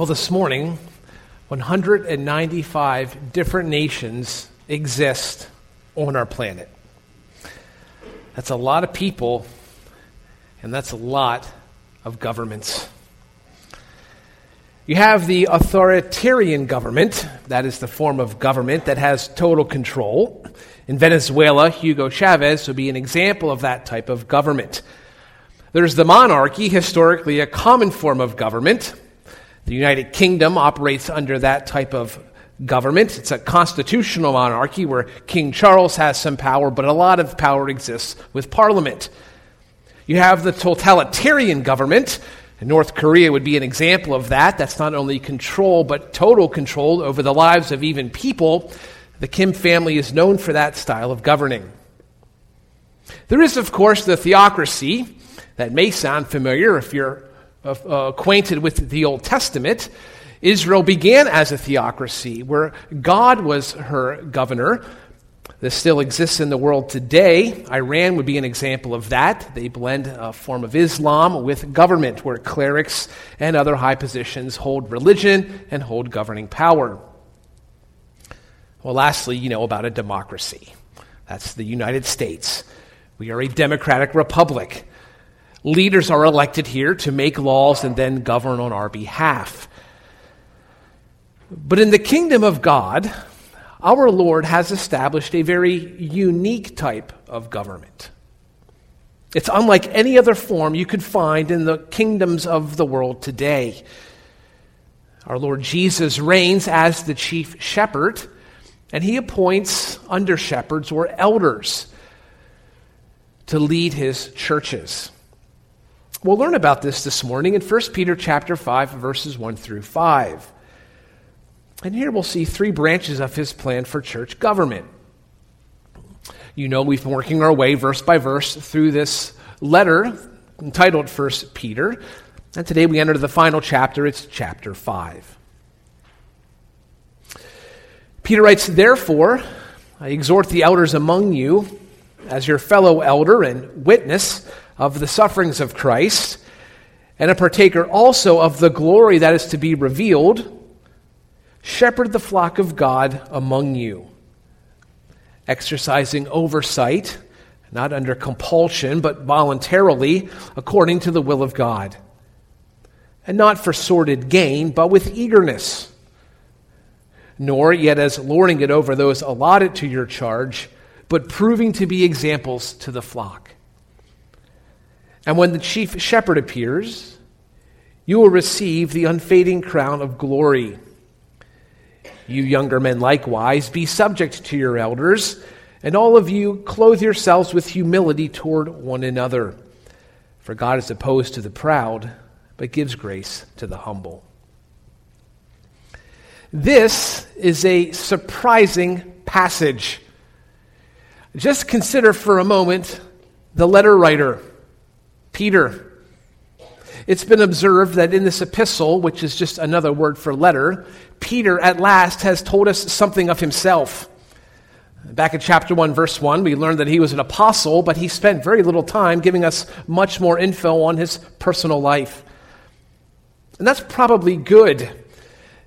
Well, this morning, 195 different nations exist on our planet. That's a lot of people, and that's a lot of governments. You have the authoritarian government, that is the form of government that has total control. In Venezuela, Hugo Chavez would be an example of that type of government. There's the monarchy, historically a common form of government. The United Kingdom operates under that type of government. It's a constitutional monarchy where King Charles has some power, but a lot of power exists with Parliament. You have the totalitarian government. North Korea would be an example of that. That's not only control, but total control over the lives of even people. The Kim family is known for that style of governing. There is, of course, the theocracy. That may sound familiar if you're uh, acquainted with the Old Testament. Israel began as a theocracy where God was her governor. This still exists in the world today. Iran would be an example of that. They blend a form of Islam with government, where clerics and other high positions hold religion and hold governing power. Well, lastly, you know about a democracy. That's the United States. We are a democratic republic. Leaders are elected here to make laws and then govern on our behalf. But in the kingdom of God, our Lord has established a very unique type of government. It's unlike any other form you could find in the kingdoms of the world today. Our Lord Jesus reigns as the chief shepherd, and he appoints under shepherds or elders to lead his churches. We'll learn about this this morning in 1 Peter chapter 5 verses 1 through 5. And here we'll see three branches of his plan for church government. You know we've been working our way verse by verse through this letter entitled 1 Peter. And today we enter the final chapter. It's chapter 5. Peter writes, Therefore, I exhort the elders among you, as your fellow elder and witness of the sufferings of Christ, and a partaker also of the glory that is to be revealed, shepherd the flock of God among you, exercising oversight, not under compulsion, but voluntarily, according to the will of God, and not for sordid gain, but with eagerness, nor yet as lording it over those allotted to your charge, but proving to be examples to the flock. And when the chief shepherd appears, you will receive the unfading crown of glory. You younger men likewise, be subject to your elders, and all of you clothe yourselves with humility toward one another. For God is opposed to the proud, but gives grace to the humble. This is a surprising passage. Just consider for a moment the letter writer. Peter. It's been observed that in this epistle, which is just another word for letter, Peter at last has told us something of himself. Back in chapter 1, verse 1, we learned that he was an apostle, but he spent very little time giving us much more info on his personal life. And that's probably good,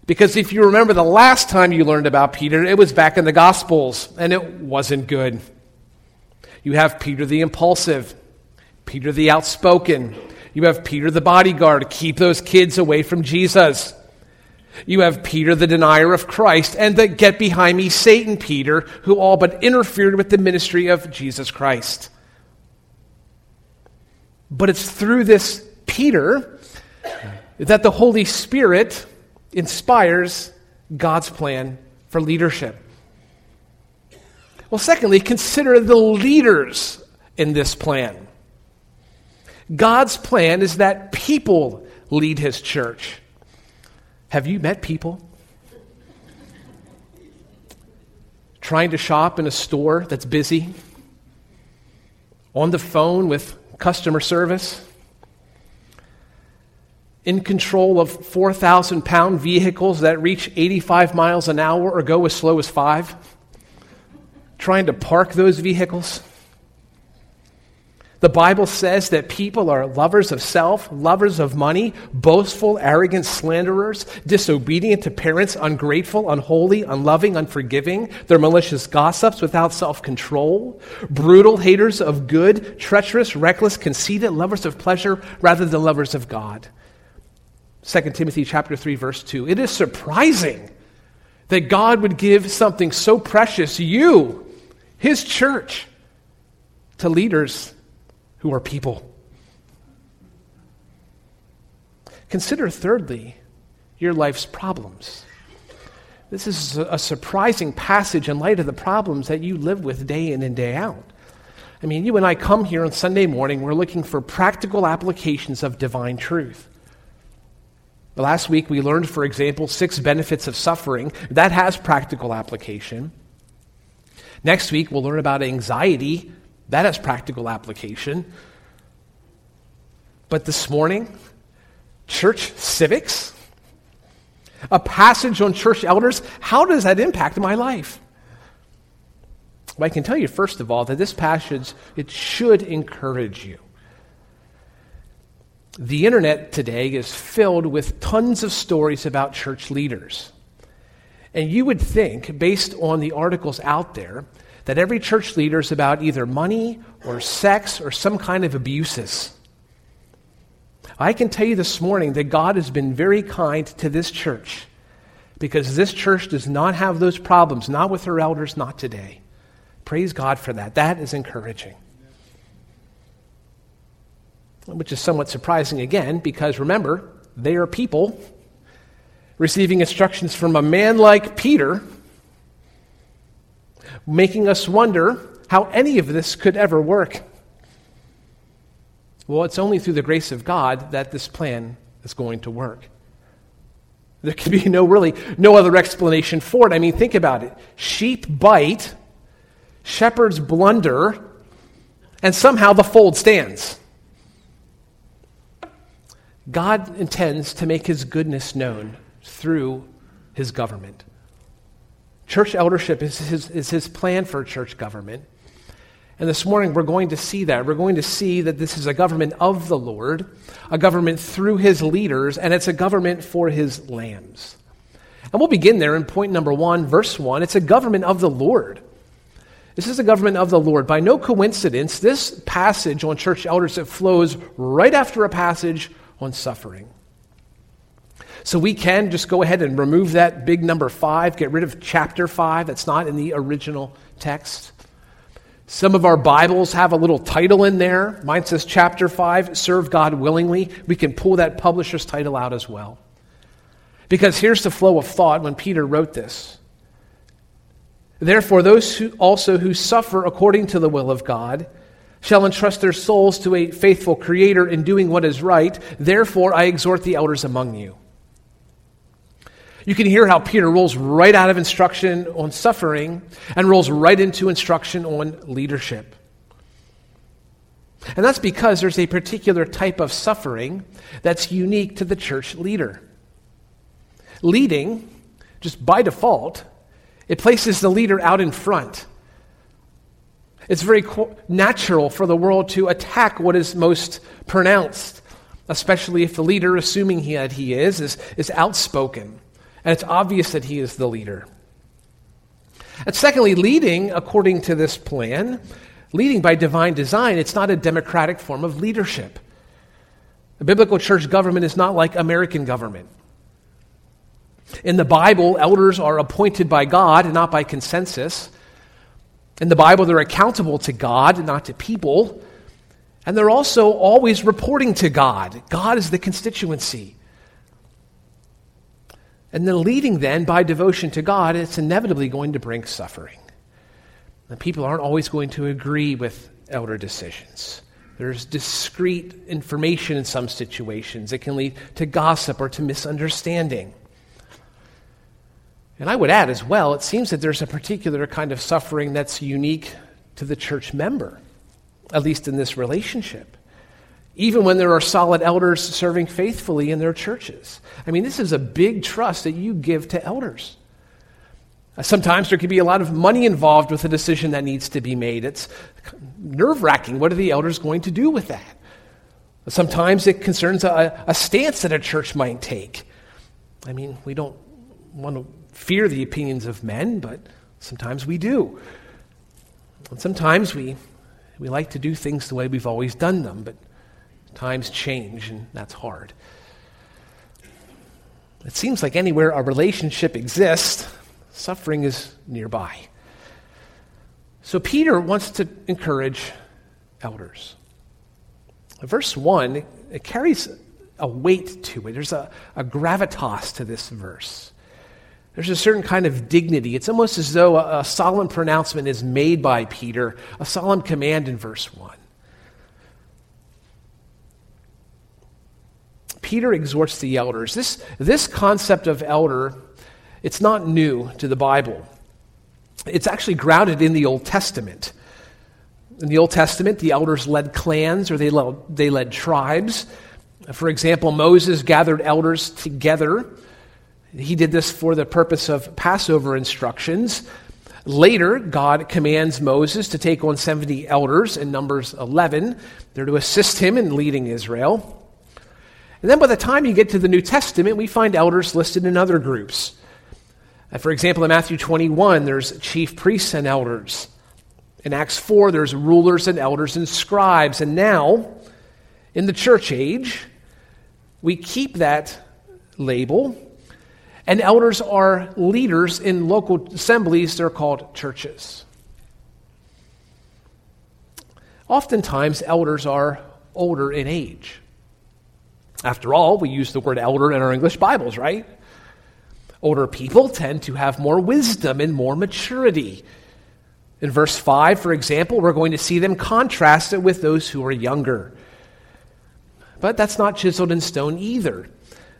because if you remember the last time you learned about Peter, it was back in the Gospels, and it wasn't good. You have Peter the impulsive, Peter the outspoken. You have Peter the bodyguard. To keep those kids away from Jesus. You have Peter the denier of Christ and the get behind me Satan Peter who all but interfered with the ministry of Jesus Christ. But it's through this Peter that the Holy Spirit inspires God's plan for leadership. Well, secondly, consider the leaders in this plan. God's plan is that people lead his church. Have you met people? Trying to shop in a store that's busy? On the phone with customer service? In control of 4,000 pound vehicles that reach 85 miles an hour or go as slow as five? Trying to park those vehicles? The Bible says that people are lovers of self, lovers of money, boastful, arrogant, slanderers, disobedient to parents, ungrateful, unholy, unloving, unforgiving. They're malicious gossips without self control, brutal, haters of good, treacherous, reckless, conceited, lovers of pleasure rather than lovers of God. 2 Timothy chapter 3 verse 2. It is surprising that God would give something so precious, you, his church, to leaders who are people. Consider, thirdly, your life's problems. This is a surprising passage in light of the problems that you live with day in and day out. I mean, you and I come here on Sunday morning, we're looking for practical applications of divine truth. Last week we learned, for example, six benefits of suffering. That has practical application. Next week we'll learn about anxiety that has practical application. But this morning, church civics, a passage on church elders, how does that impact my life? Well, I can tell you, first of all, that this passage, it should encourage you. The internet today is filled with tons of stories about church leaders. And you would think, based on the articles out there, that every church leader is about either money or sex or some kind of abuses. I can tell you this morning that God has been very kind to this church because this church does not have those problems, not with her elders, not today. Praise God for that. That is encouraging. Which is somewhat surprising again because remember, they are people receiving instructions from a man like Peter making us wonder how any of this could ever work. Well, it's only through the grace of God that this plan is going to work. There can be no really no other explanation for it. I mean, think about it. Sheep bite, shepherds blunder, and somehow the fold stands. God intends to make his goodness known through his government. Church eldership is his, is his plan for church government. And this morning we're going to see that. We're going to see that this is a government of the Lord, a government through his leaders, and it's a government for his lambs. And we'll begin there in point number one, verse one. It's a government of the Lord. This is a government of the Lord. By no coincidence, this passage on church eldership flows right after a passage on suffering. So we can just go ahead and remove that big number five, get rid of chapter five. That's not in the original text. Some of our Bibles have a little title in there. Mine says chapter 5, Serve God Willingly. We can pull that publisher's title out as well. Because here's the flow of thought when Peter wrote this. Therefore, those who also who suffer according to the will of God shall entrust their souls to a faithful Creator in doing what is right. Therefore, I exhort the elders among you. You can hear how Peter rolls right out of instruction on suffering and rolls right into instruction on leadership. And that's because there's a particular type of suffering that's unique to the church leader. Leading, just by default, it places the leader out in front. It's very natural for the world to attack what is most pronounced, especially if the leader, assuming he, that he is, is, is outspoken and it's obvious that he is the leader. And secondly, leading according to this plan, leading by divine design, it's not a democratic form of leadership. The biblical church government is not like American government. In the Bible, elders are appointed by God and not by consensus. In the Bible, they're accountable to God, not to people. And they're also always reporting to God. God is the constituency. And then leading then by devotion to God, it's inevitably going to bring suffering. And people aren't always going to agree with elder decisions. There's discrete information in some situations. It can lead to gossip or to misunderstanding. And I would add as well, it seems that there's a particular kind of suffering that's unique to the church member, at least in this relationship even when there are solid elders serving faithfully in their churches. I mean, this is a big trust that you give to elders. Sometimes there can be a lot of money involved with a decision that needs to be made. It's nerve wracking. What are the elders going to do with that? Sometimes it concerns a, a, stance that a church might take. I mean, we don't want to fear the opinions of men, but sometimes we do. And sometimes we, we like to do things the way we've always done them, but times change, and that's hard. It seems like anywhere a relationship exists, suffering is nearby. So Peter wants to encourage elders. Verse 1, it carries a weight to it. There's a, a gravitas to this verse. There's a certain kind of dignity. It's almost as though a, a solemn pronouncement is made by Peter, a solemn command in verse 1. Peter exhorts the elders. This, this concept of elder, it's not new to the Bible. It's actually grounded in the Old Testament. In the Old Testament, the elders led clans or they led, they led tribes. For example, Moses gathered elders together. He did this for the purpose of Passover instructions. Later, God commands Moses to take on 70 elders in Numbers 11. They're to assist him in leading Israel. And then by the time you get to the New Testament, we find elders listed in other groups. Uh, for example, in Matthew 21, there's chief priests and elders. In Acts 4, there's rulers and elders and scribes. And now, in the church age, we keep that label, and elders are leaders in local assemblies. They're called churches. Oftentimes, elders are older in age. After all, we use the word elder in our English Bibles, right? Older people tend to have more wisdom and more maturity. In verse 5, for example, we're going to see them contrasted with those who are younger. But that's not chiseled in stone either.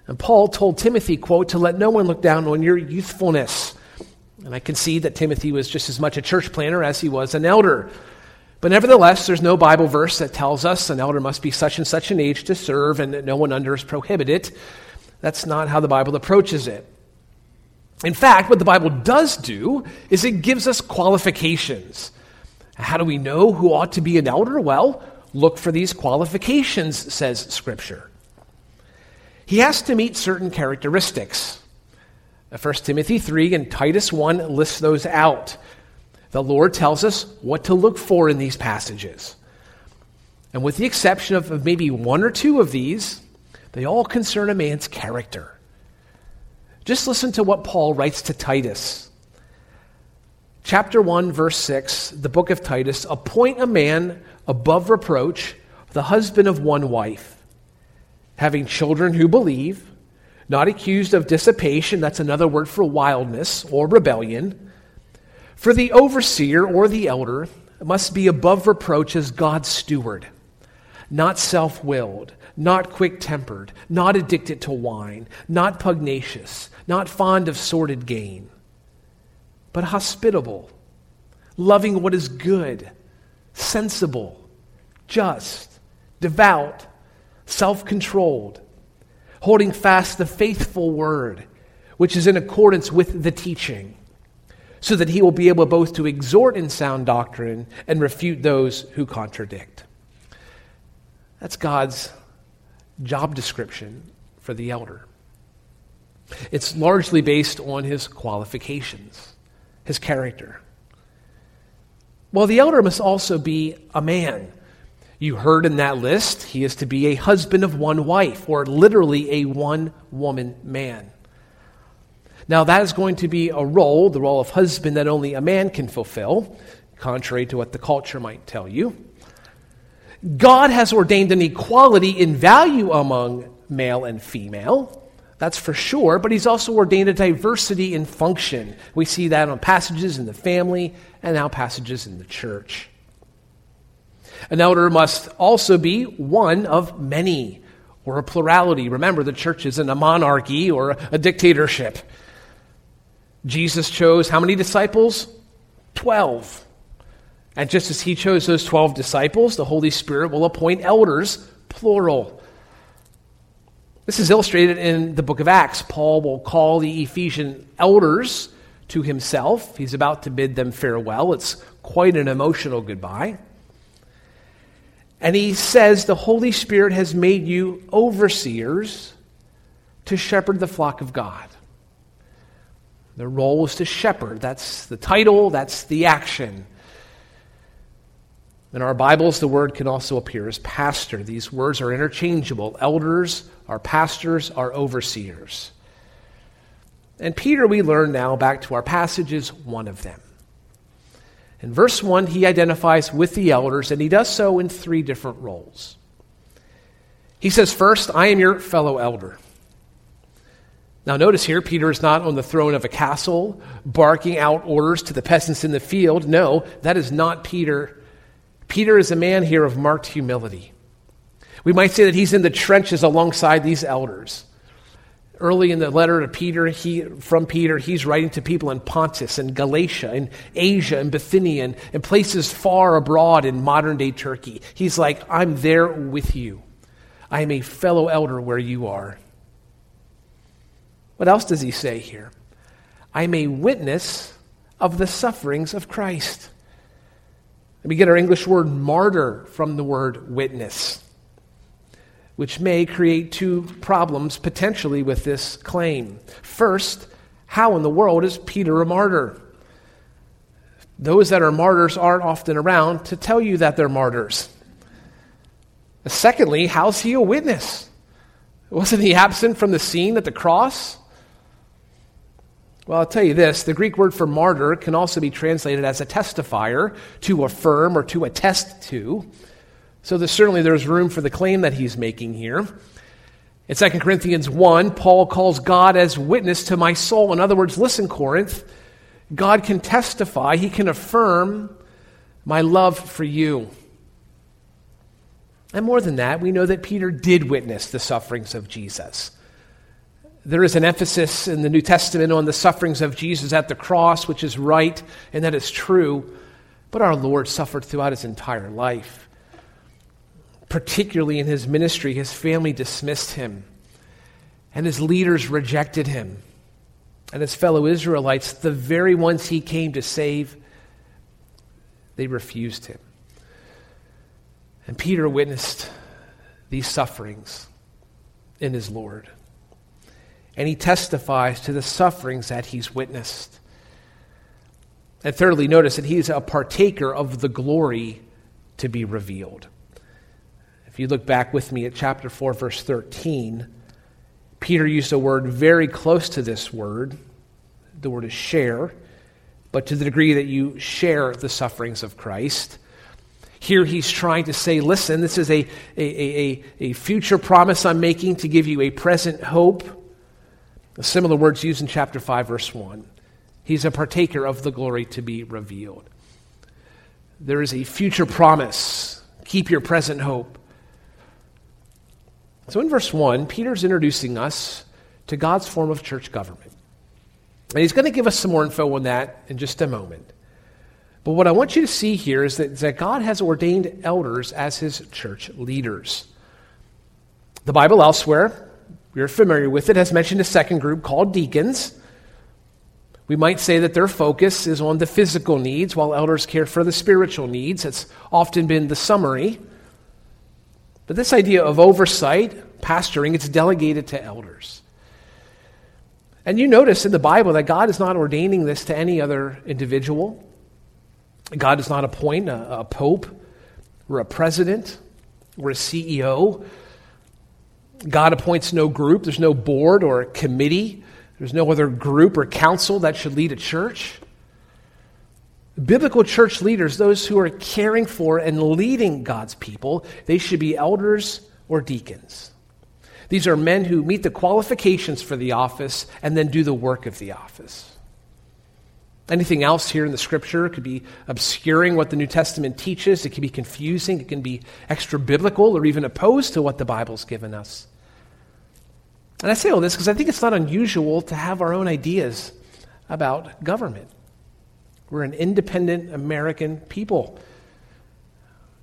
And Paul told Timothy, quote, to let no one look down on your youthfulness. And I can see that Timothy was just as much a church planner as he was an elder. But nevertheless, there's no Bible verse that tells us an elder must be such and such an age to serve and that no one under is prohibited. That's not how the Bible approaches it. In fact, what the Bible does do is it gives us qualifications. How do we know who ought to be an elder? Well, look for these qualifications, says Scripture. He has to meet certain characteristics. 1 Timothy 3 and Titus 1 lists those out the Lord tells us what to look for in these passages. And with the exception of, maybe one or two of these, they all concern a man's character. Just listen to what Paul writes to Titus. Chapter 1, verse 6, the book of Titus appoint a man above reproach, the husband of one wife, having children who believe, not accused of dissipation, that's another word for wildness or rebellion for the overseer or the elder must be above reproach as God's steward, not self willed, not quick tempered, not addicted to wine, not pugnacious, not fond of sordid gain, but hospitable, loving what is good, sensible, just, devout, self controlled, holding fast the faithful word, which is in accordance with the teaching so that he will be able both to exhort in sound doctrine and refute those who contradict. That's God's job description for the elder. It's largely based on his qualifications, his character. Well, the elder must also be a man. You heard in that list, he is to be a husband of one wife, or literally a one woman man. Now, that is going to be a role, the role of husband, that only a man can fulfill, contrary to what the culture might tell you. God has ordained an equality in value among male and female. That's for sure, but he's also ordained a diversity in function. We see that on passages in the family and now passages in the church. An elder must also be one of many, or a plurality. Remember, the church isn't a monarchy or a dictatorship. Jesus chose how many disciples? Twelve. And just as he chose those 12 disciples, the Holy Spirit will appoint elders, plural. This is illustrated in the book of Acts. Paul will call the Ephesian elders to himself. He's about to bid them farewell. It's quite an emotional goodbye. And he says, The Holy Spirit has made you overseers to shepherd the flock of God. Their role is to shepherd. That's the title, that's the action. In our Bibles, the word can also appear as pastor. These words are interchangeable. Elders are pastors, are overseers. And Peter, we learn now, back to our passage, is one of them. In verse 1, he identifies with the elders, and he does so in three different roles. He says, First, I am your fellow elder. Now, notice here, Peter is not on the throne of a castle, barking out orders to the peasants in the field. No, that is not Peter. Peter is a man here of marked humility. We might say that he's in the trenches alongside these elders. Early in the letter to Peter, he, from Peter, he's writing to people in Pontus and Galatia and Asia and Bithynia and, and places far abroad in modern day Turkey. He's like, I'm there with you. I am a fellow elder where you are. What else does he say here? I'm a witness of the sufferings of Christ. We get our English word martyr from the word witness, which may create two problems potentially with this claim. First, how in the world is Peter a martyr? Those that are martyrs aren't often around to tell you that they're martyrs. Secondly, how's he a witness? Wasn't he absent from the scene at the cross? Well, I'll tell you this the Greek word for martyr can also be translated as a testifier, to affirm or to attest to. So there's, certainly there's room for the claim that he's making here. In 2 Corinthians 1, Paul calls God as witness to my soul. In other words, listen, Corinth, God can testify, he can affirm my love for you. And more than that, we know that Peter did witness the sufferings of Jesus. There is an emphasis in the New Testament on the sufferings of Jesus at the cross, which is right and that is true. But our Lord suffered throughout his entire life. Particularly in his ministry, his family dismissed him, and his leaders rejected him. And his fellow Israelites, the very ones he came to save, they refused him. And Peter witnessed these sufferings in his Lord and he testifies to the sufferings that he's witnessed. And thirdly, notice that he's a partaker of the glory to be revealed. If you look back with me at chapter 4, verse 13, Peter used a word very close to this word. The word is share, but to the degree that you share the sufferings of Christ. Here he's trying to say, listen, this is a, a, a, a future promise I'm making to give you a present hope Similar words used in chapter 5, verse 1. He's a partaker of the glory to be revealed. There is a future promise. Keep your present hope. So in verse 1, Peter's introducing us to God's form of church government. And he's going to give us some more info on that in just a moment. But what I want you to see here is that, that God has ordained elders as his church leaders. The Bible elsewhere we're familiar with it, has mentioned a second group called deacons. We might say that their focus is on the physical needs while elders care for the spiritual needs. That's often been the summary. But this idea of oversight, pastoring, it's delegated to elders. And you notice in the Bible that God is not ordaining this to any other individual. God does not appoint a, a pope or a president or a CEO God appoints no group, there's no board or committee, there's no other group or council that should lead a church. Biblical church leaders, those who are caring for and leading God's people, they should be elders or deacons. These are men who meet the qualifications for the office and then do the work of the office. Anything else here in the scripture could be obscuring what the New Testament teaches. It can be confusing. It can be extra biblical or even opposed to what the Bible's given us. And I say all this because I think it's not unusual to have our own ideas about government. We're an independent American people,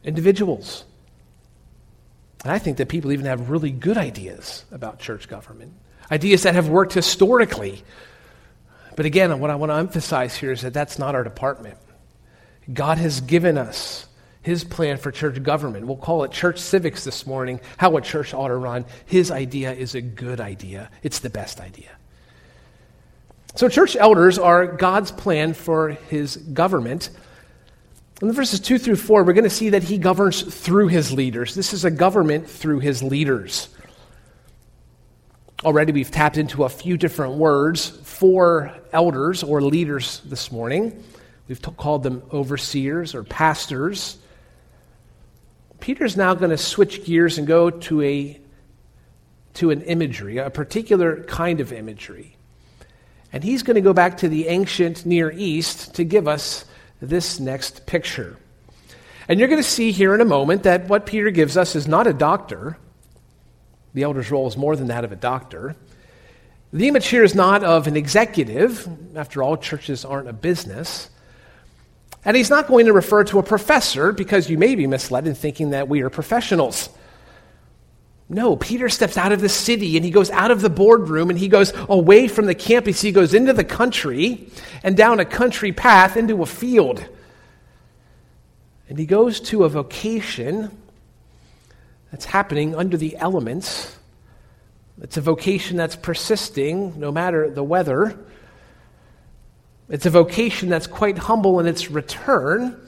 individuals. And I think that people even have really good ideas about church government, ideas that have worked historically But again, what I want to emphasize here is that that's not our department. God has given us his plan for church government. We'll call it church civics this morning, how a church ought to run. His idea is a good idea, it's the best idea. So, church elders are God's plan for his government. In the verses 2 through 4, we're going to see that he governs through his leaders. This is a government through his leaders. Already, we've tapped into a few different words for elders or leaders this morning. We've t- called them overseers or pastors. Peter's now going to switch gears and go to a to an imagery, a particular kind of imagery. And he's going to go back to the ancient Near East to give us this next picture. And you're going to see here in a moment that what Peter gives us is not a doctor. The elder's role is more than that of a doctor. The image here is not of an executive. After all, churches aren't a business. And he's not going to refer to a professor because you may be misled in thinking that we are professionals. No, Peter steps out of the city and he goes out of the boardroom and he goes away from the campus. He goes into the country and down a country path into a field. And he goes to a vocation that's happening under the elements. It's a vocation that's persisting no matter the weather. It's a vocation that's quite humble in its return.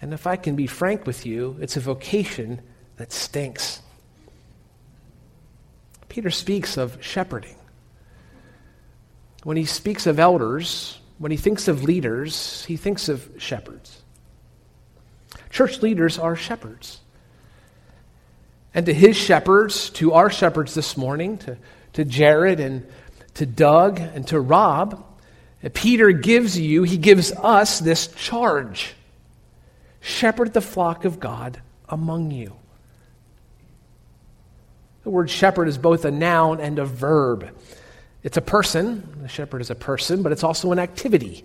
And if I can be frank with you, it's a vocation that stinks. Peter speaks of shepherding. When he speaks of elders, when he thinks of leaders, he thinks of shepherds. Church leaders are shepherds. And to his shepherds, to our shepherds this morning, to, to Jared and to Doug and to Rob, Peter gives you, he gives us this charge shepherd the flock of God among you. The word shepherd is both a noun and a verb. It's a person, the shepherd is a person, but it's also an activity.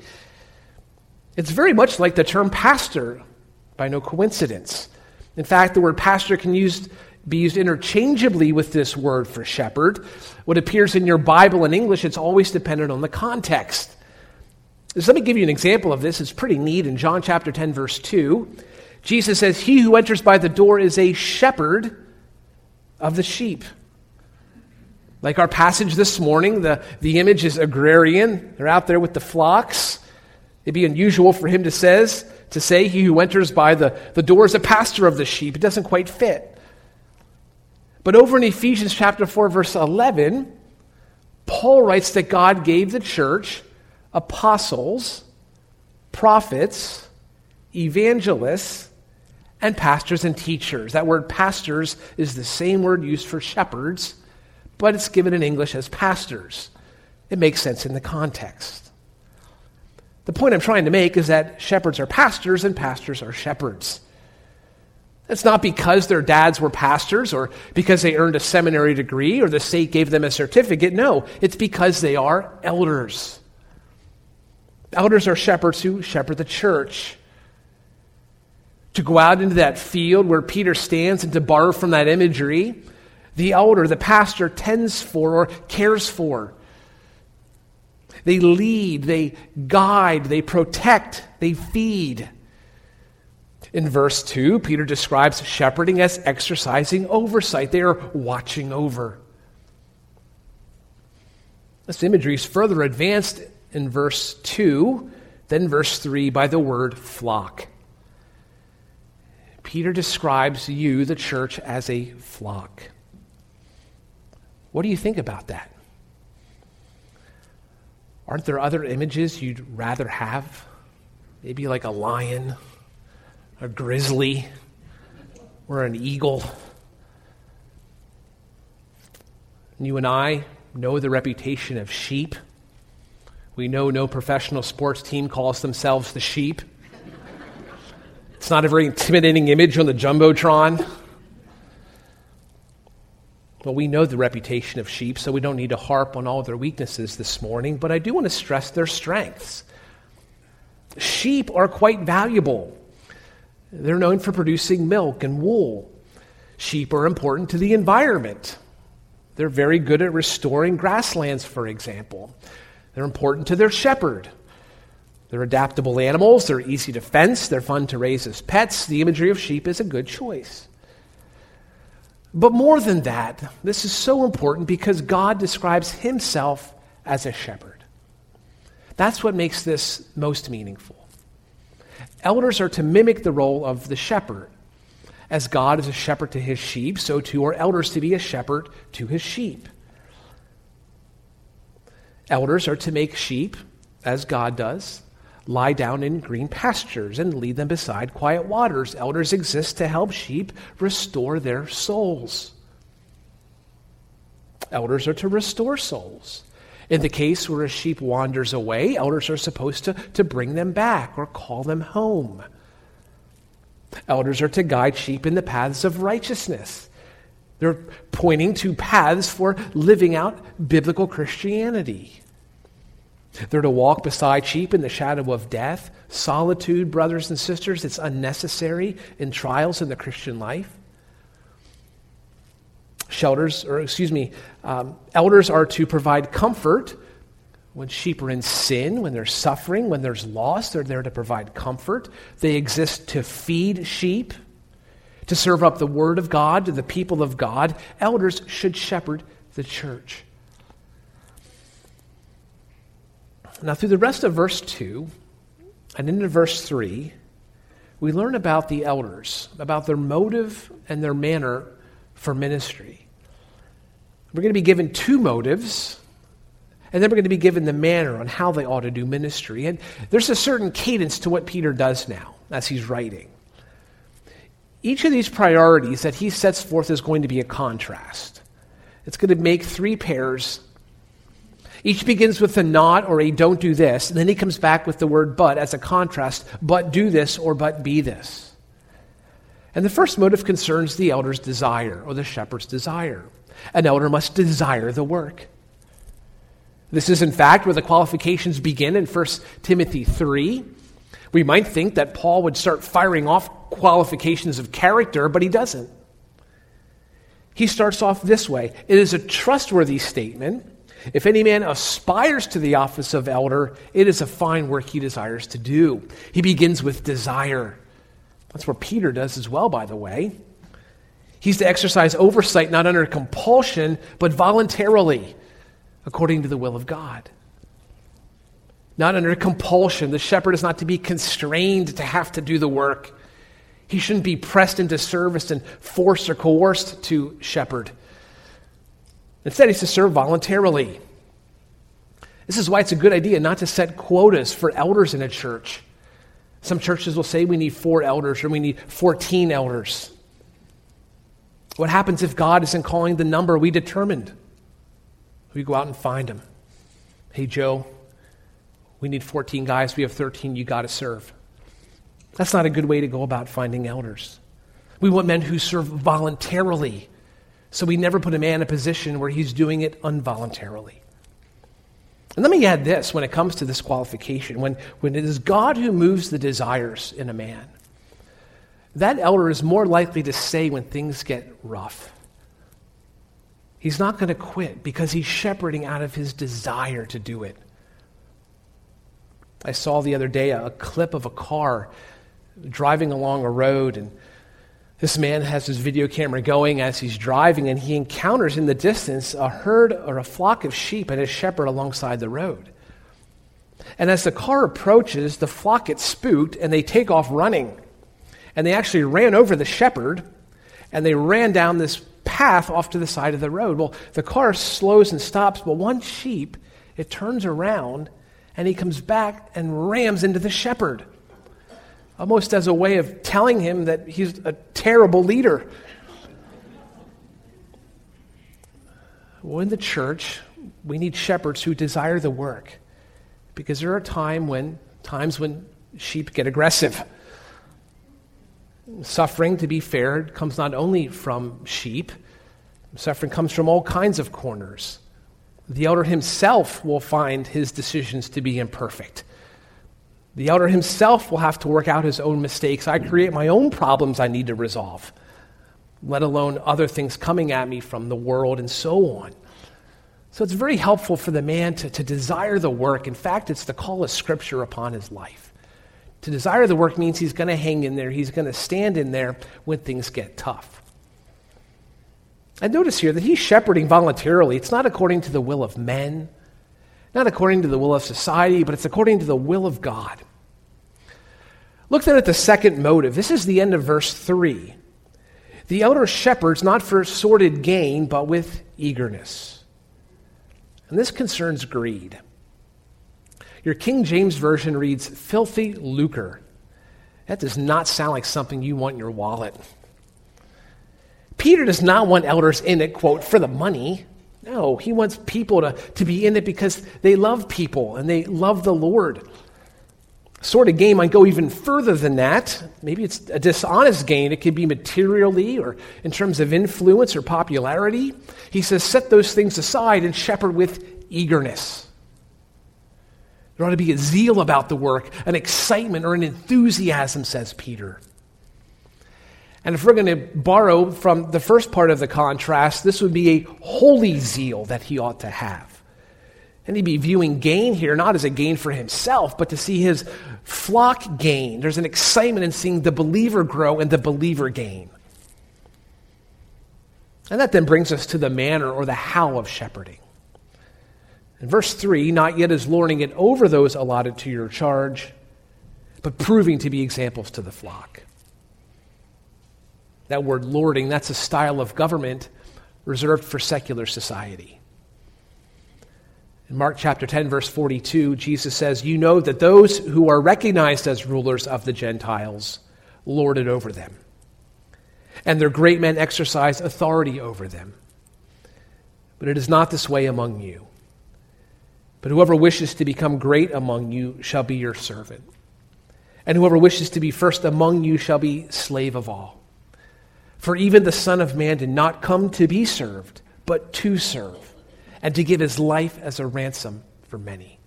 It's very much like the term pastor by no coincidence. In fact, the word pastor can use, be used interchangeably with this word for shepherd. What appears in your Bible in English, it's always dependent on the context. Let me give you an example of this. It's pretty neat. In John chapter 10, verse 2, Jesus says, He who enters by the door is a shepherd of the sheep. Like our passage this morning, the, the image is agrarian. They're out there with the flocks. It'd be unusual for him to says to say he who enters by the, the door is a pastor of the sheep. It doesn't quite fit. But over in Ephesians chapter 4, verse 11, Paul writes that God gave the church apostles, prophets, evangelists, and pastors and teachers. That word pastors is the same word used for shepherds, but it's given in English as pastors. It makes sense in the context. The point I'm trying to make is that shepherds are pastors and pastors are shepherds. It's not because their dads were pastors or because they earned a seminary degree or the state gave them a certificate. No, it's because they are elders. Elders are shepherds who shepherd the church. To go out into that field where Peter stands and to borrow from that imagery, the elder, the pastor, tends for or cares for. They lead, they guide, they protect, they feed. In verse 2, Peter describes shepherding as exercising oversight. They are watching over. This imagery is further advanced in verse 2, then verse 3 by the word flock. Peter describes you, the church, as a flock. What do you think about that? Aren't there other images you'd rather have? Maybe like a lion, a grizzly, or an eagle. You and I know the reputation of sheep. We know no professional sports team calls themselves the sheep. It's not a very intimidating image on the Jumbotron. Well, we know the reputation of sheep, so we don't need to harp on all their weaknesses this morning, but I do want to stress their strengths. Sheep are quite valuable. They're known for producing milk and wool. Sheep are important to the environment. They're very good at restoring grasslands, for example. They're important to their shepherd. They're adaptable animals, they're easy to fence, they're fun to raise as pets. The imagery of sheep is a good choice. But more than that, this is so important because God describes himself as a shepherd. That's what makes this most meaningful. Elders are to mimic the role of the shepherd. As God is a shepherd to his sheep, so too are elders to be a shepherd to his sheep. Elders are to make sheep, as God does, lie down in green pastures and lead them beside quiet waters. Elders exist to help sheep restore their souls. Elders are to restore souls. In the case where a sheep wanders away, elders are supposed to, to bring them back or call them home. Elders are to guide sheep in the paths of righteousness. They're pointing to paths for living out biblical Christianity. They're to walk beside sheep in the shadow of death. Solitude, brothers and sisters, it's unnecessary in trials in the Christian life. Shelters, or excuse me, um, elders are to provide comfort when sheep are in sin, when they're suffering, when there's loss. They're there to provide comfort. They exist to feed sheep, to serve up the word of God to the people of God. Elders should shepherd the church. Now, through the rest of verse 2 and into verse 3, we learn about the elders, about their motive and their manner for ministry. We're going to be given two motives, and then we're going to be given the manner on how they ought to do ministry. And there's a certain cadence to what Peter does now as he's writing. Each of these priorities that he sets forth is going to be a contrast. It's going to make three pairs each begins with a not or a don't do this, and then he comes back with the word but as a contrast but do this or but be this. And the first motive concerns the elder's desire or the shepherd's desire. An elder must desire the work. This is, in fact, where the qualifications begin in 1 Timothy 3. We might think that Paul would start firing off qualifications of character, but he doesn't. He starts off this way It is a trustworthy statement if any man aspires to the office of elder, it is a fine work he desires to do. He begins with desire. That's what Peter does as well, by the way. He's to exercise oversight not under compulsion, but voluntarily, according to the will of God. Not under compulsion. The shepherd is not to be constrained to have to do the work. He shouldn't be pressed into service and forced or coerced to shepherd. Instead, he's to serve voluntarily. This is why it's a good idea not to set quotas for elders in a church. Some churches will say we need four elders or we need 14 elders. What happens if God isn't calling the number we determined? We go out and find them. Hey, Joe, we need 14 guys. We have 13. You got to serve. That's not a good way to go about finding elders. We want men who serve voluntarily so we never put a man in a position where he's doing it involuntarily. And let me add this when it comes to this qualification when, when it is God who moves the desires in a man, that elder is more likely to say when things get rough. He's not going to quit because he's shepherding out of his desire to do it. I saw the other day a, clip of a car driving along a road and this man has his video camera going as he's driving, and he encounters in the distance a herd or a flock of sheep and a shepherd alongside the road. And as the car approaches, the flock gets spooked and they take off running. And they actually ran over the shepherd and they ran down this path off to the side of the road. Well, the car slows and stops, but one sheep, it turns around and he comes back and rams into the shepherd almost as a way of telling him that he's a terrible leader. Well, in the church, we need shepherds who desire the work because there are time when, times when sheep get aggressive. Suffering, to be fair, comes not only from sheep, suffering comes from all kinds of corners. The elder himself will find his decisions to be imperfect. The elder himself will have to work out his own mistakes. I create my own problems I need to resolve, let alone other things coming at me from the world and so on. So it's very helpful for the man to, to desire the work. In fact, it's the call of Scripture upon his life. To desire the work means he's going to hang in there, he's going to stand in there when things get tough. And notice here that he's shepherding voluntarily. It's not according to the will of men, not according to the will of society, but it's according to the will of God. Look then at the second motive. This is the end of verse 3. The elder shepherds not for sordid gain, but with eagerness. And this concerns greed. Your King James Version reads filthy lucre. That does not sound like something you want in your wallet. Peter does not want elders in it, quote, for the money. No, he wants people to, to be in it because they love people and they love the Lord. Sort of game might go even further than that. Maybe it's a dishonest gain. It could be materially or in terms of influence or popularity. He says, set those things aside and shepherd with eagerness. There ought to be a zeal about the work, an excitement or an enthusiasm, says Peter. And if we're going to borrow from the first part of the contrast, this would be a holy zeal that he ought to have. And he'd be viewing gain here not as a gain for himself, but to see his flock gain. There's an excitement in seeing the believer grow and the believer gain. And that then brings us to the manner or the how of shepherding. In verse 3, not yet as lording it over those allotted to your charge, but proving to be examples to the flock. That word lording, that's a style of government reserved for secular society. In Mark chapter 10, verse 42, Jesus says, You know that those who are recognized as rulers of the Gentiles lord it over them, and their great men exercise authority over them. But it is not this way among you. But whoever wishes to become great among you shall be your servant. And whoever wishes to be first among you shall be slave of all. For even the Son of Man did not come to be served, but to serve and to give his life as a ransom for many.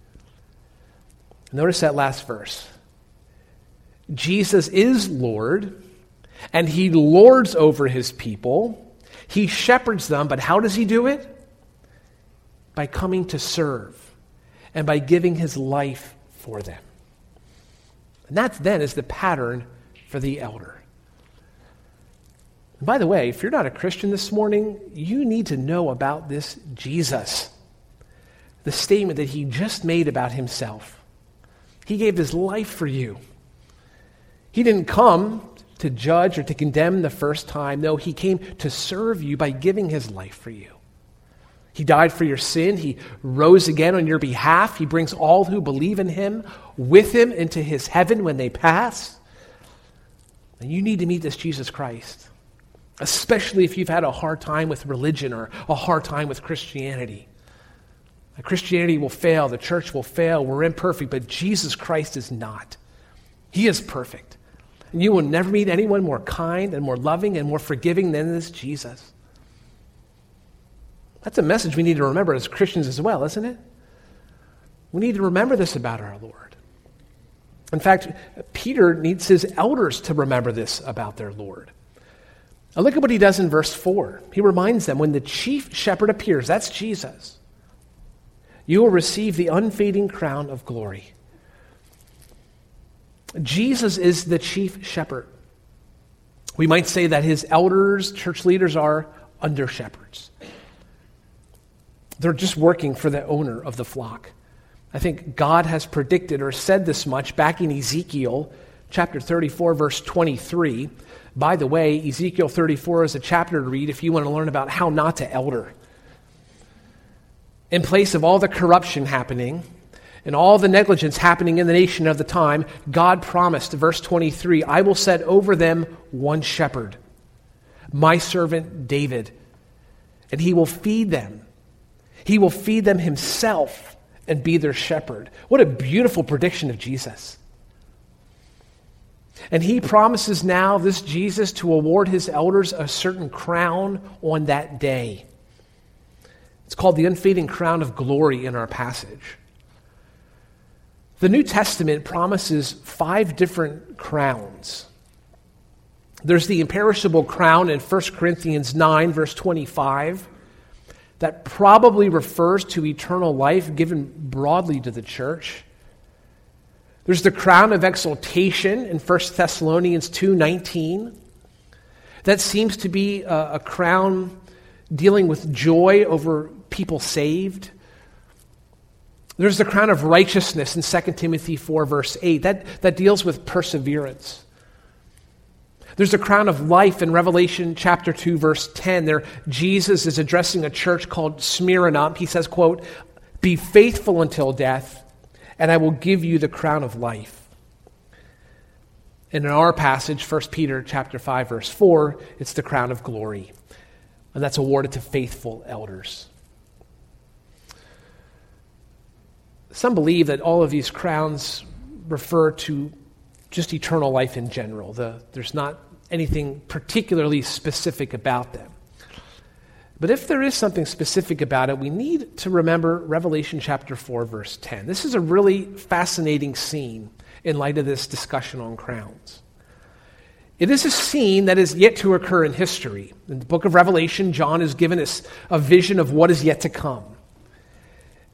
Notice that last verse. Jesus is Lord, and he lords over his people. He shepherds them, but how does he do it? By coming to serve and by giving his life for them. And that then is the pattern for the elder. And by the way, if you're not a Christian this morning, you need to know about this Jesus. The statement that he just made about himself. He gave his life for you. He didn't come to judge or to condemn the first time. No, he came to serve you by giving his life for you. He died for your sin. He rose again on your behalf. He brings all who believe in him with him into his heaven when they pass. And you need to meet this Jesus Christ especially if you've had a hard time with religion or a hard time with Christianity. Christianity will fail, the church will fail, we're imperfect, but Jesus Christ is not. He is perfect. And you will never meet anyone more kind and more loving and more forgiving than this Jesus. That's a message we need to remember as Christians as well, isn't it? We need to remember this about our Lord. In fact, Peter needs his elders to remember this about their Lord. Now look at what he does in verse 4. He reminds them when the chief shepherd appears, that's Jesus, you will receive the unfading crown of glory. Jesus is the chief shepherd. We might say that his elders, church leaders, are under shepherds. They're just working for the owner of the flock. I think God has predicted or said this much back in Ezekiel chapter 34, verse 23 by the way, Ezekiel 34 is a chapter to read if you want to learn about how not to elder. In place of all the corruption happening and all the negligence happening in the nation of the time, God promised, verse 23, I will set over them one shepherd, my servant David, and he will feed them. He will feed them himself and be their shepherd. What a beautiful prediction of Jesus. And he promises now, this Jesus, to award his elders a certain crown on that day. It's called the unfading crown of glory in our passage. The New Testament promises five different crowns. There's the imperishable crown in 1 Corinthians 9, verse 25. that probably refers to eternal life given broadly to the church. There's the crown of exaltation in 1 Thessalonians 2:19. That seems to be a, a crown dealing with joy over people saved. There's the crown of righteousness in 2 Timothy 4, verse 8. That, that deals with perseverance. There's the crown of life in Revelation chapter 2, verse 10. There, Jesus is addressing a church called Smyrna. He says, quote, Be faithful until death, and I will give you the crown of life. And in our passage, 1 Peter chapter 5, verse 4, it's the crown of glory. And that's awarded to faithful elders. Some believe that all of these crowns refer to just eternal life in general. The, there's not anything particularly specific about them. But if there is something specific about it, we need to remember Revelation chapter 4, verse 10. This is a really fascinating scene in light of this discussion on crowns. It is a scene that is yet to occur in history. In the book of Revelation, John has given us a vision of what is yet to come.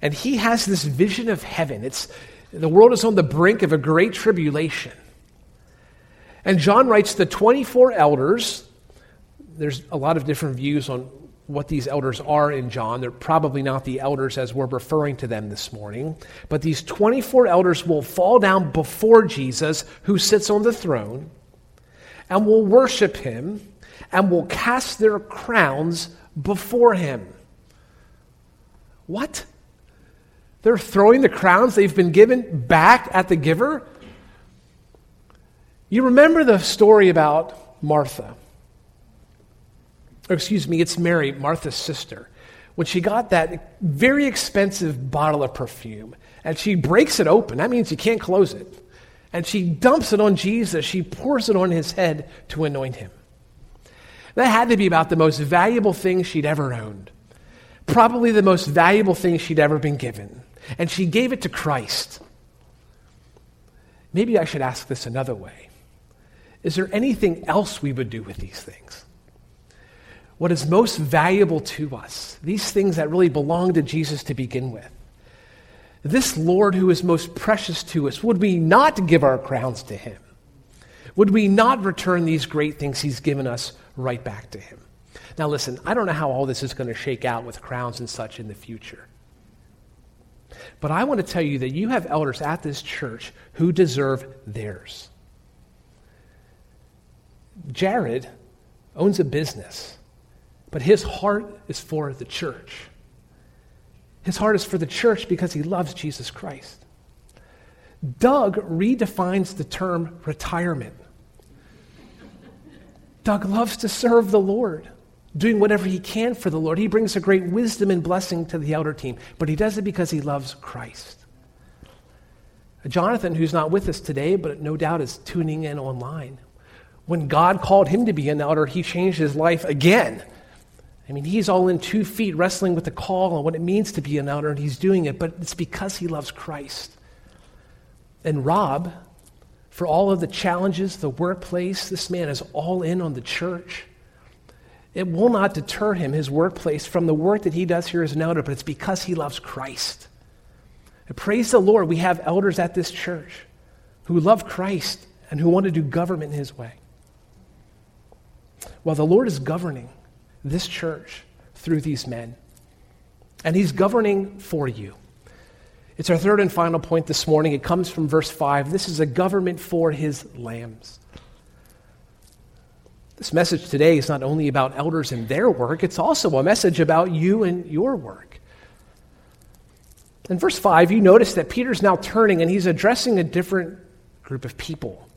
And he has this vision of heaven. It's, the world is on the brink of a great tribulation. And John writes the 24 elders. There's a lot of different views on what these elders are in John. They're probably not the elders as we're referring to them this morning. But these 24 elders will fall down before Jesus, who sits on the throne, and will worship him and will cast their crowns before him. What? They're throwing the crowns they've been given back at the giver? You remember the story about Martha. Or excuse me, it's Mary, Martha's sister. When she got that very expensive bottle of perfume and she breaks it open, that means you can't close it. And she dumps it on Jesus, she pours it on his head to anoint him. That had to be about the most valuable thing she'd ever owned. Probably the most valuable thing she'd ever been given and she gave it to Christ. Maybe I should ask this another way. Is there anything else we would do with these things? What is most valuable to us, these things that really belong to Jesus to begin with? This Lord who is most precious to us, would we not give our crowns to him? Would we not return these great things he's given us right back to him? Now, listen, I don't know how all this is going to shake out with crowns and such in the future. But I want to tell you that you have elders at this church who deserve theirs. Jared owns a business, but his heart is for the church. His heart is for the church because he loves Jesus Christ. Doug redefines the term retirement. Doug loves to serve the Lord doing whatever he can for the Lord. He brings a great wisdom and blessing to the elder team, but he does it because he loves Christ. Jonathan, who's not with us today, but no doubt is tuning in online. When God called him to be an elder, he changed his life again. I mean, he's all in two feet wrestling with the call and what it means to be an elder, and he's doing it, but it's because he loves Christ. And Rob, for all of the challenges, the workplace, this man is all in on the church. It will not deter him, his workplace, from the work that he does here as an elder, but it's because he loves Christ. And praise the Lord, we have elders at this church who love Christ and who want to do government in his way. While the Lord is governing this church through these men, and he's governing for you. It's our third and final point this morning. It comes from verse 5. This is a government for his lambs. This message today is not only about elders and their work, it's also a message about you and your work. In verse 5, you notice that Peter's now turning and he's addressing a different group of people.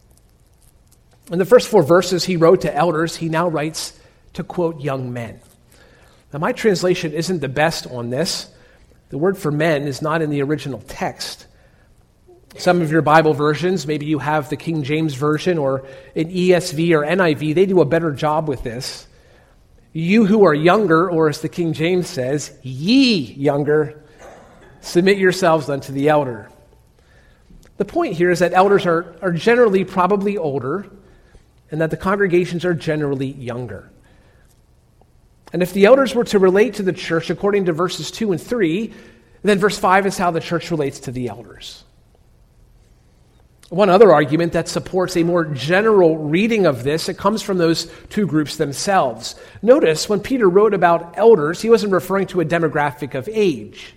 In the first four verses he wrote to elders, he now writes to quote young men. Now, my translation isn't the best on this. The word for men is not in the original text. Some of your Bible versions, maybe you have the King James Version or an ESV or NIV, they do a better job with this. You who are younger, or as the King James says, ye younger, submit yourselves unto the elder. The point here is that elders are, are generally probably older and that the congregations are generally younger. And if the elders were to relate to the church according to verses 2 and 3, then verse 5 is how the church relates to the elders. One other argument that supports a more general reading of this, it comes from those two groups themselves. Notice when Peter wrote about elders, he wasn't referring to a demographic of age.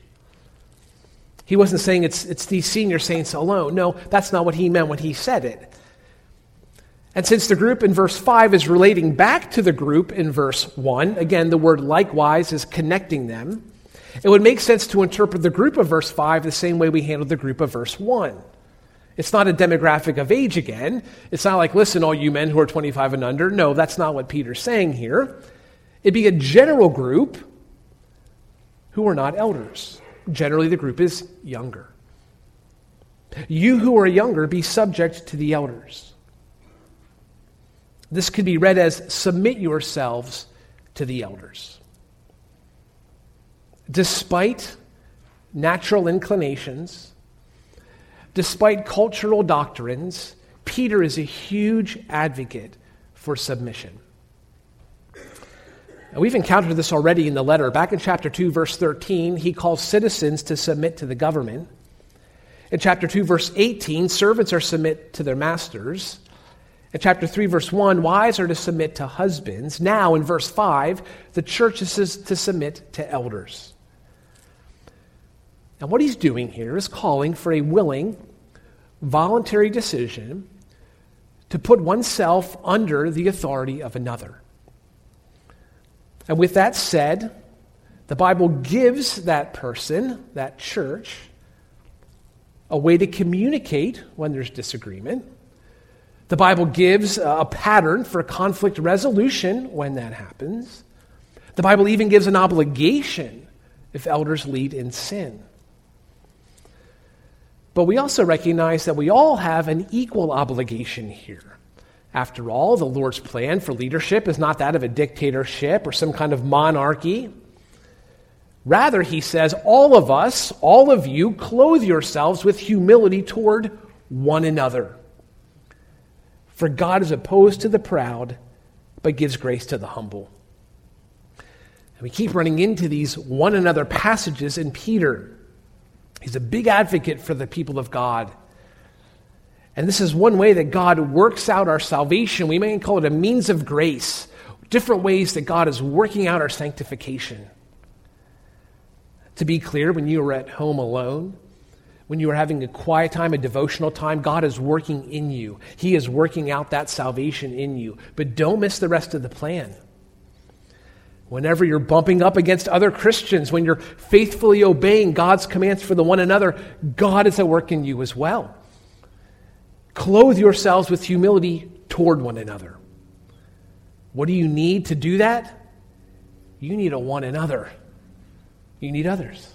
He wasn't saying it's, it's these senior saints alone. No, that's not what he meant when he said it. And since the group in verse 5 is relating back to the group in verse 1, again, the word likewise is connecting them, it would make sense to interpret the group of verse 5 the same way we handled the group of verse 1. It's not a demographic of age again. It's not like, listen, all you men who are 25 and under. No, that's not what Peter's saying here. It'd be a general group who are not elders. Generally, the group is younger. You who are younger, be subject to the elders. This could be read as submit yourselves to the elders. Despite natural inclinations, Despite cultural doctrines, Peter is a huge advocate for submission. Now, we've encountered this already in the letter. Back in chapter 2, verse 13, he calls citizens to submit to the government. In chapter 2, verse 18, servants are submit to their masters. In chapter 3, verse 1, wives are to submit to husbands. Now, in verse 5, the church is to submit to elders. And what he's doing here is calling for a willing, voluntary decision to put oneself under the authority of another. And with that said, the Bible gives that person, that church, a way to communicate when there's disagreement. The Bible gives a pattern for conflict resolution when that happens. The Bible even gives an obligation if elders lead in sin. But we also recognize that we all have an equal obligation here. After all, the Lord's plan for leadership is not that of a dictatorship or some kind of monarchy. Rather, he says, all of us, all of you, clothe yourselves with humility toward one another. For God is opposed to the proud, but gives grace to the humble. And we keep running into these one another passages in Peter. He's a big advocate for the people of God. And this is one way that God works out our salvation. We may call it a means of grace, different ways that God is working out our sanctification. To be clear, when you are at home alone, when you are having a quiet time, a devotional time, God is working in you. He is working out that salvation in you. But don't miss the rest of the plan. Whenever you're bumping up against other Christians, when you're faithfully obeying God's commands for the one another, God is at work in you as well. Clothe yourselves with humility toward one another. What do you need to do that? You need a one another. You need others.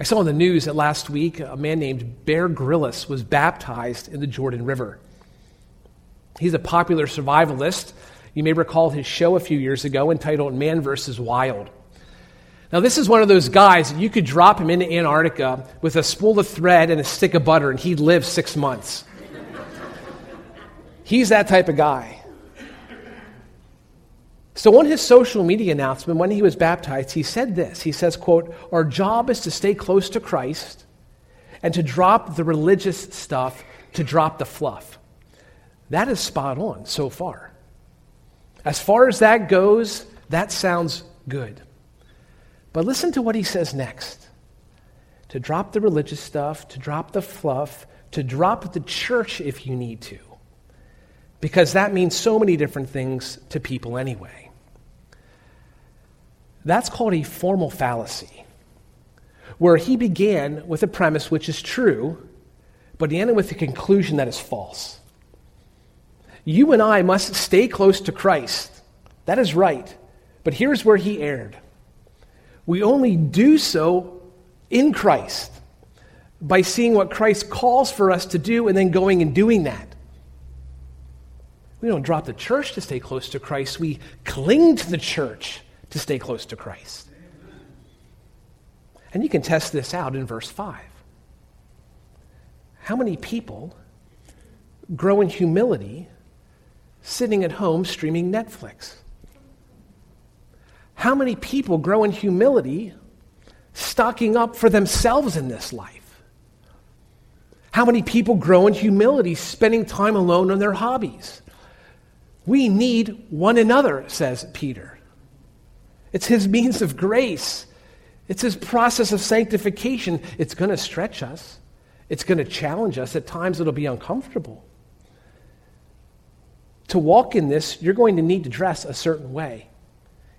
I saw in the news that last week a man named Bear Grylls was baptized in the Jordan River. He's a popular survivalist you may recall his show a few years ago entitled Man vs. Wild. Now, this is one of those guys that you could drop him into Antarctica with a spool of thread and a stick of butter, and he'd live six months. He's that type of guy. So on his social media announcement when he was baptized, he said this. He says, quote, "Our job is to stay close to Christ and to drop the religious stuff, to drop the fluff." That is spot on so far. As far as that goes, that sounds good. But listen to what he says next to drop the religious stuff, to drop the fluff, to drop the church if you need to. Because that means so many different things to people anyway. That's called a formal fallacy, where he began with a premise which is true, but he ended with a conclusion that is false. You and I must stay close to Christ. That is right. But here's where he erred. We only do so in Christ by seeing what Christ calls for us to do and then going and doing that. We don't drop the church to stay close to Christ, we cling to the church to stay close to Christ. And you can test this out in verse 5. How many people grow in humility sitting at home streaming Netflix. How many people grow in humility, stocking up for themselves in this life? How many people grow in humility, spending time alone on their hobbies? We need one another, says Peter. It's his means of grace. It's his process of sanctification. It's going to stretch us, it's going to challenge us. At times, it'll be uncomfortable. To walk in this, you're going to need to dress a certain way.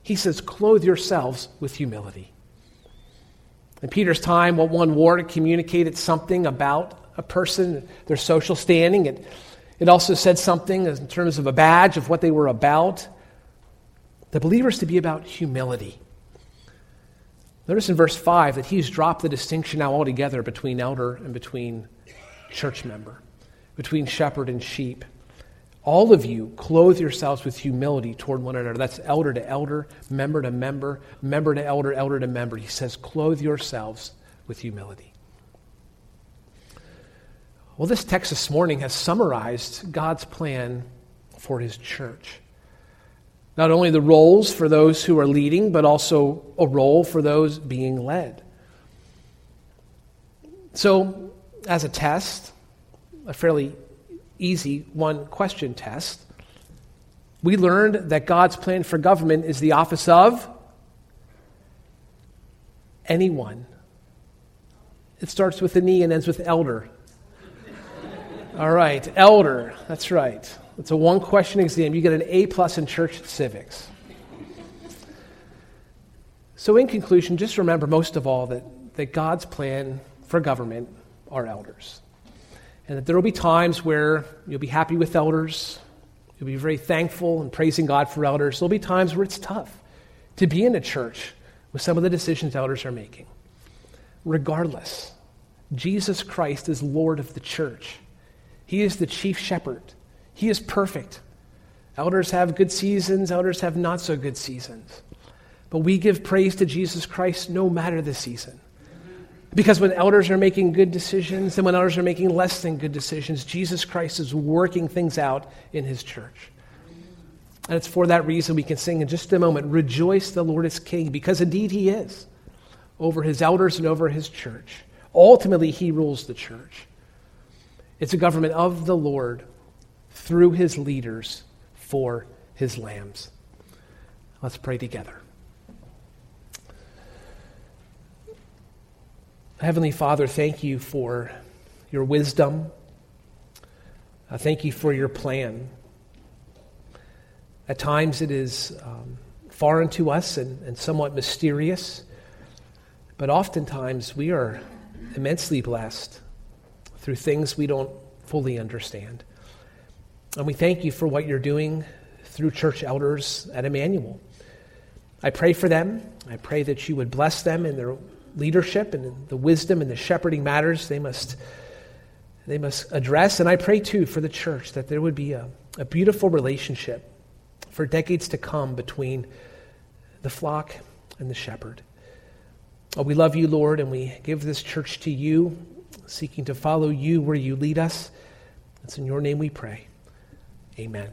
He says, clothe yourselves with humility. In Peter's time, what one wore communicated something about a person, their social standing. It, it also said something in terms of a badge of what they were about. The believers to be about humility. Notice in verse 5 that he's dropped the distinction now altogether between elder and between church member, between shepherd and sheep. All of you clothe yourselves with humility toward one another. That's elder to elder, member to member, member to elder, elder to member. He says, clothe yourselves with humility. Well, this text this morning has summarized God's plan for his church. Not only the roles for those who are leading, but also a role for those being led. So, as a test, a fairly easy one question test, we learned that God's plan for government is the office of anyone. It starts with an E and ends with elder. All right, elder. That's right. It's a one question exam. You get an A plus in church civics. So, in conclusion, just remember most of all that, that God's plan for government are elders. And that there will be times where you'll be happy with elders, you'll be very thankful and praising God for elders. There'll be times where it's tough to be in a church with some of the decisions elders are making. Regardless, Jesus Christ is Lord of the church, He is the chief shepherd, He is perfect. Elders have good seasons, elders have not so good seasons. But we give praise to Jesus Christ no matter the season. Because when elders are making good decisions and when elders are making less than good decisions, Jesus Christ is working things out in his church. And it's for that reason we can sing in just a moment Rejoice, the Lord is King, because indeed he is over his elders and over his church. Ultimately, he rules the church. It's a government of the Lord through his leaders for his lambs. Let's pray together. Heavenly Father, thank you for your wisdom. Uh, thank you for your plan. At times it is um, foreign to us and, and somewhat mysterious, but oftentimes we are immensely blessed through things we don't fully understand. And we thank you for what you're doing through church elders at Immanuel. I pray for them. I pray that you would bless them in their leadership and the wisdom and the shepherding matters they must, they must address. And I pray too for the church that there would be a, a beautiful relationship for decades to come between the flock and the shepherd. Oh, we love you, Lord, and we give this church to you, seeking to follow you where you lead us. It's in your name we pray. Amen.